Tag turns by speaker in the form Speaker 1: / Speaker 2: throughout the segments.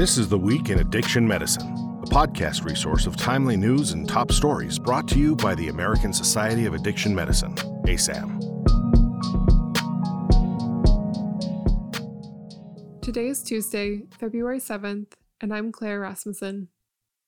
Speaker 1: This is The Week in Addiction Medicine, a podcast resource of timely news and top stories brought to you by the American Society of Addiction Medicine, ASAM.
Speaker 2: Today is Tuesday, February 7th, and I'm Claire Rasmussen.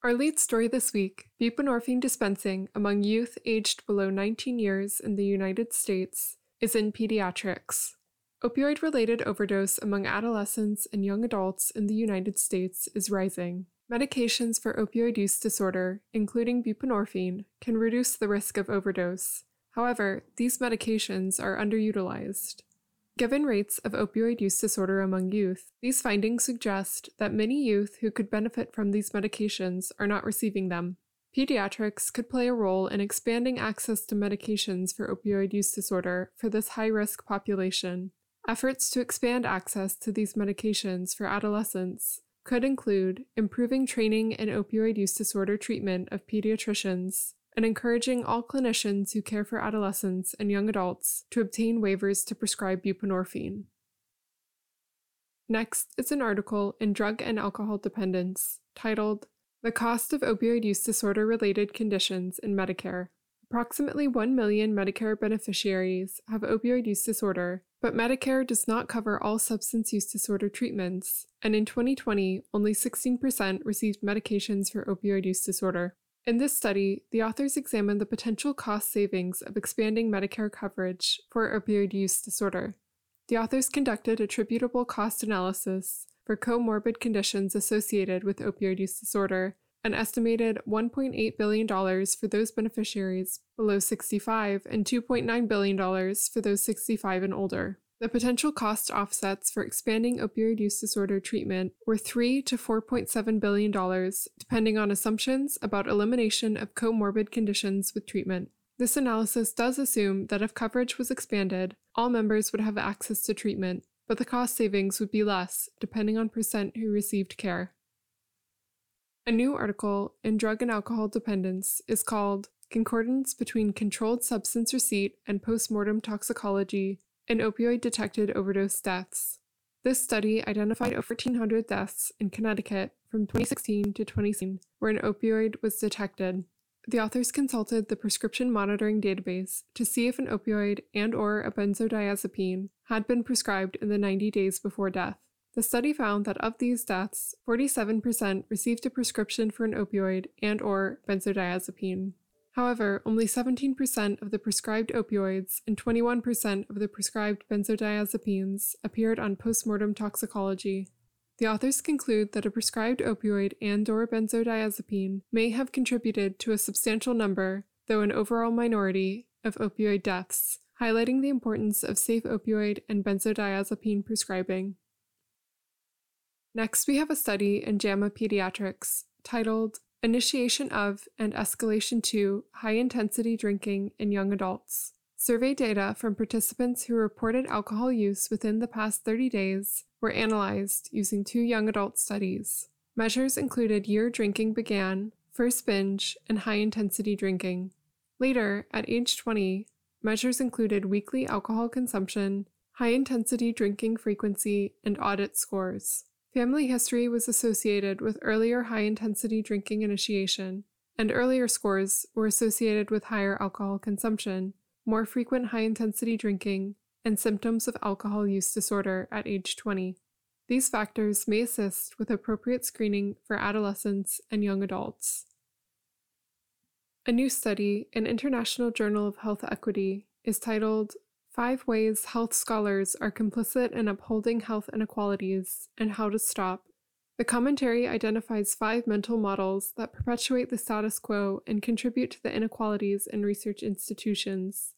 Speaker 2: Our lead story this week buprenorphine dispensing among youth aged below 19 years in the United States is in pediatrics. Opioid related overdose among adolescents and young adults in the United States is rising. Medications for opioid use disorder, including buprenorphine, can reduce the risk of overdose. However, these medications are underutilized. Given rates of opioid use disorder among youth, these findings suggest that many youth who could benefit from these medications are not receiving them. Pediatrics could play a role in expanding access to medications for opioid use disorder for this high risk population. Efforts to expand access to these medications for adolescents could include improving training in opioid use disorder treatment of pediatricians and encouraging all clinicians who care for adolescents and young adults to obtain waivers to prescribe buprenorphine. Next is an article in Drug and Alcohol Dependence titled The Cost of Opioid Use Disorder Related Conditions in Medicare. Approximately 1 million Medicare beneficiaries have opioid use disorder, but Medicare does not cover all substance use disorder treatments, and in 2020, only 16% received medications for opioid use disorder. In this study, the authors examined the potential cost savings of expanding Medicare coverage for opioid use disorder. The authors conducted attributable cost analysis for comorbid conditions associated with opioid use disorder an estimated $1.8 billion for those beneficiaries below 65 and $2.9 billion for those 65 and older. The potential cost offsets for expanding opioid use disorder treatment were 3 to 4.7 billion dollars, depending on assumptions about elimination of comorbid conditions with treatment. This analysis does assume that if coverage was expanded, all members would have access to treatment, but the cost savings would be less, depending on percent who received care. A new article in Drug and Alcohol Dependence is called Concordance Between Controlled Substance Receipt and Postmortem Toxicology in Opioid Detected Overdose Deaths. This study identified over 1,400 deaths in Connecticut from 2016 to 2017 where an opioid was detected. The authors consulted the prescription monitoring database to see if an opioid and or a benzodiazepine had been prescribed in the 90 days before death. The study found that of these deaths, 47% received a prescription for an opioid and or benzodiazepine. However, only 17% of the prescribed opioids and 21% of the prescribed benzodiazepines appeared on postmortem toxicology. The authors conclude that a prescribed opioid and or benzodiazepine may have contributed to a substantial number, though an overall minority, of opioid deaths, highlighting the importance of safe opioid and benzodiazepine prescribing. Next, we have a study in JAMA Pediatrics titled Initiation of and Escalation to High Intensity Drinking in Young Adults. Survey data from participants who reported alcohol use within the past 30 days were analyzed using two young adult studies. Measures included year drinking began, first binge, and high intensity drinking. Later, at age 20, measures included weekly alcohol consumption, high intensity drinking frequency, and audit scores. Family history was associated with earlier high intensity drinking initiation, and earlier scores were associated with higher alcohol consumption, more frequent high intensity drinking, and symptoms of alcohol use disorder at age 20. These factors may assist with appropriate screening for adolescents and young adults. A new study in International Journal of Health Equity is titled Five Ways Health Scholars Are Complicit in Upholding Health Inequalities and How to Stop. The commentary identifies five mental models that perpetuate the status quo and contribute to the inequalities in research institutions.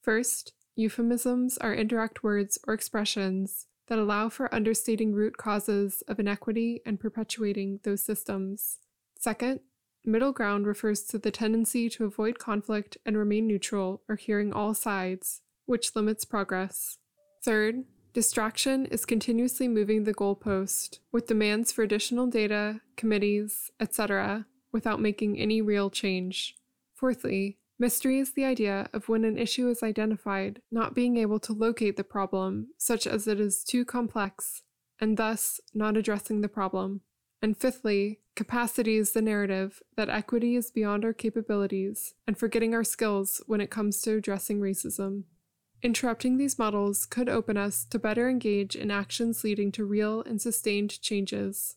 Speaker 2: First, euphemisms are indirect words or expressions that allow for understating root causes of inequity and perpetuating those systems. Second, middle ground refers to the tendency to avoid conflict and remain neutral or hearing all sides which limits progress. Third, distraction is continuously moving the goalpost with demands for additional data, committees, etc., without making any real change. Fourthly, mystery is the idea of when an issue is identified, not being able to locate the problem, such as it is too complex, and thus not addressing the problem. And fifthly, capacity is the narrative that equity is beyond our capabilities and forgetting our skills when it comes to addressing racism. Interrupting these models could open us to better engage in actions leading to real and sustained changes.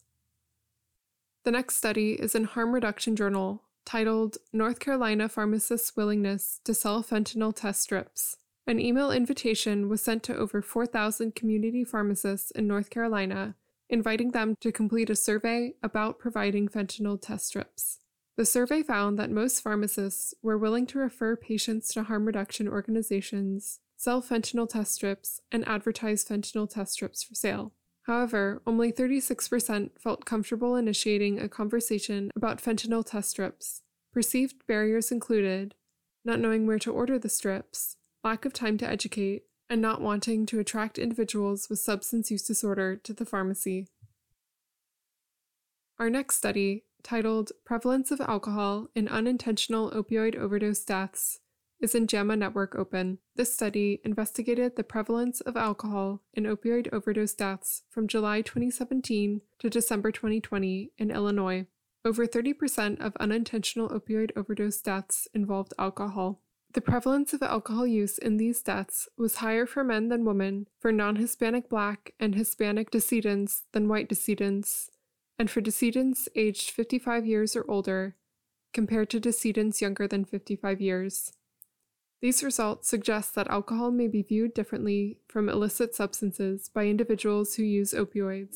Speaker 2: The next study is in Harm Reduction Journal titled North Carolina Pharmacists' Willingness to Sell Fentanyl Test Strips. An email invitation was sent to over 4,000 community pharmacists in North Carolina, inviting them to complete a survey about providing fentanyl test strips. The survey found that most pharmacists were willing to refer patients to harm reduction organizations, sell fentanyl test strips, and advertise fentanyl test strips for sale. However, only 36% felt comfortable initiating a conversation about fentanyl test strips. Perceived barriers included not knowing where to order the strips, lack of time to educate, and not wanting to attract individuals with substance use disorder to the pharmacy. Our next study, titled Prevalence of Alcohol in Unintentional Opioid Overdose Deaths, is in JAMA Network Open. This study investigated the prevalence of alcohol in opioid overdose deaths from July 2017 to December 2020 in Illinois. Over 30% of unintentional opioid overdose deaths involved alcohol. The prevalence of alcohol use in these deaths was higher for men than women, for non Hispanic Black and Hispanic decedents than white decedents, and for decedents aged 55 years or older, compared to decedents younger than 55 years. These results suggest that alcohol may be viewed differently from illicit substances by individuals who use opioids.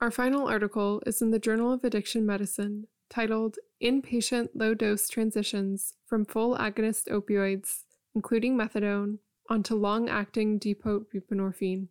Speaker 2: Our final article is in the Journal of Addiction Medicine, titled Inpatient Low Dose Transitions from Full Agonist Opioids, including Methadone, onto Long Acting Depot Buprenorphine.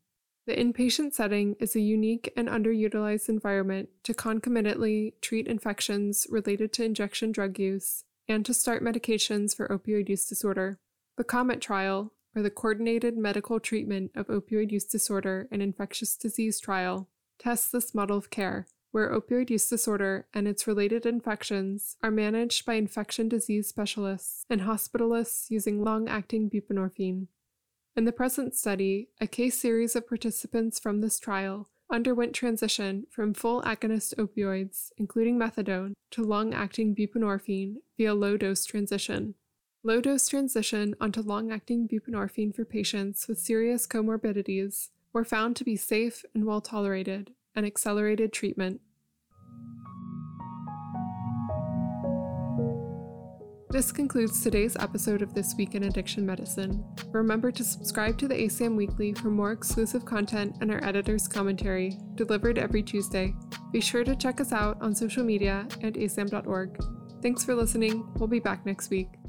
Speaker 2: The inpatient setting is a unique and underutilized environment to concomitantly treat infections related to injection drug use and to start medications for opioid use disorder. The COMET trial, or the Coordinated Medical Treatment of Opioid Use Disorder and Infectious Disease Trial, tests this model of care where opioid use disorder and its related infections are managed by infection disease specialists and hospitalists using long acting buprenorphine. In the present study, a case series of participants from this trial underwent transition from full agonist opioids, including methadone, to long acting buprenorphine via low dose transition. Low dose transition onto long acting buprenorphine for patients with serious comorbidities were found to be safe and well tolerated and accelerated treatment. This concludes today's episode of This Week in Addiction Medicine. Remember to subscribe to the ASAM Weekly for more exclusive content and our editor's commentary, delivered every Tuesday. Be sure to check us out on social media and asam.org. Thanks for listening. We'll be back next week.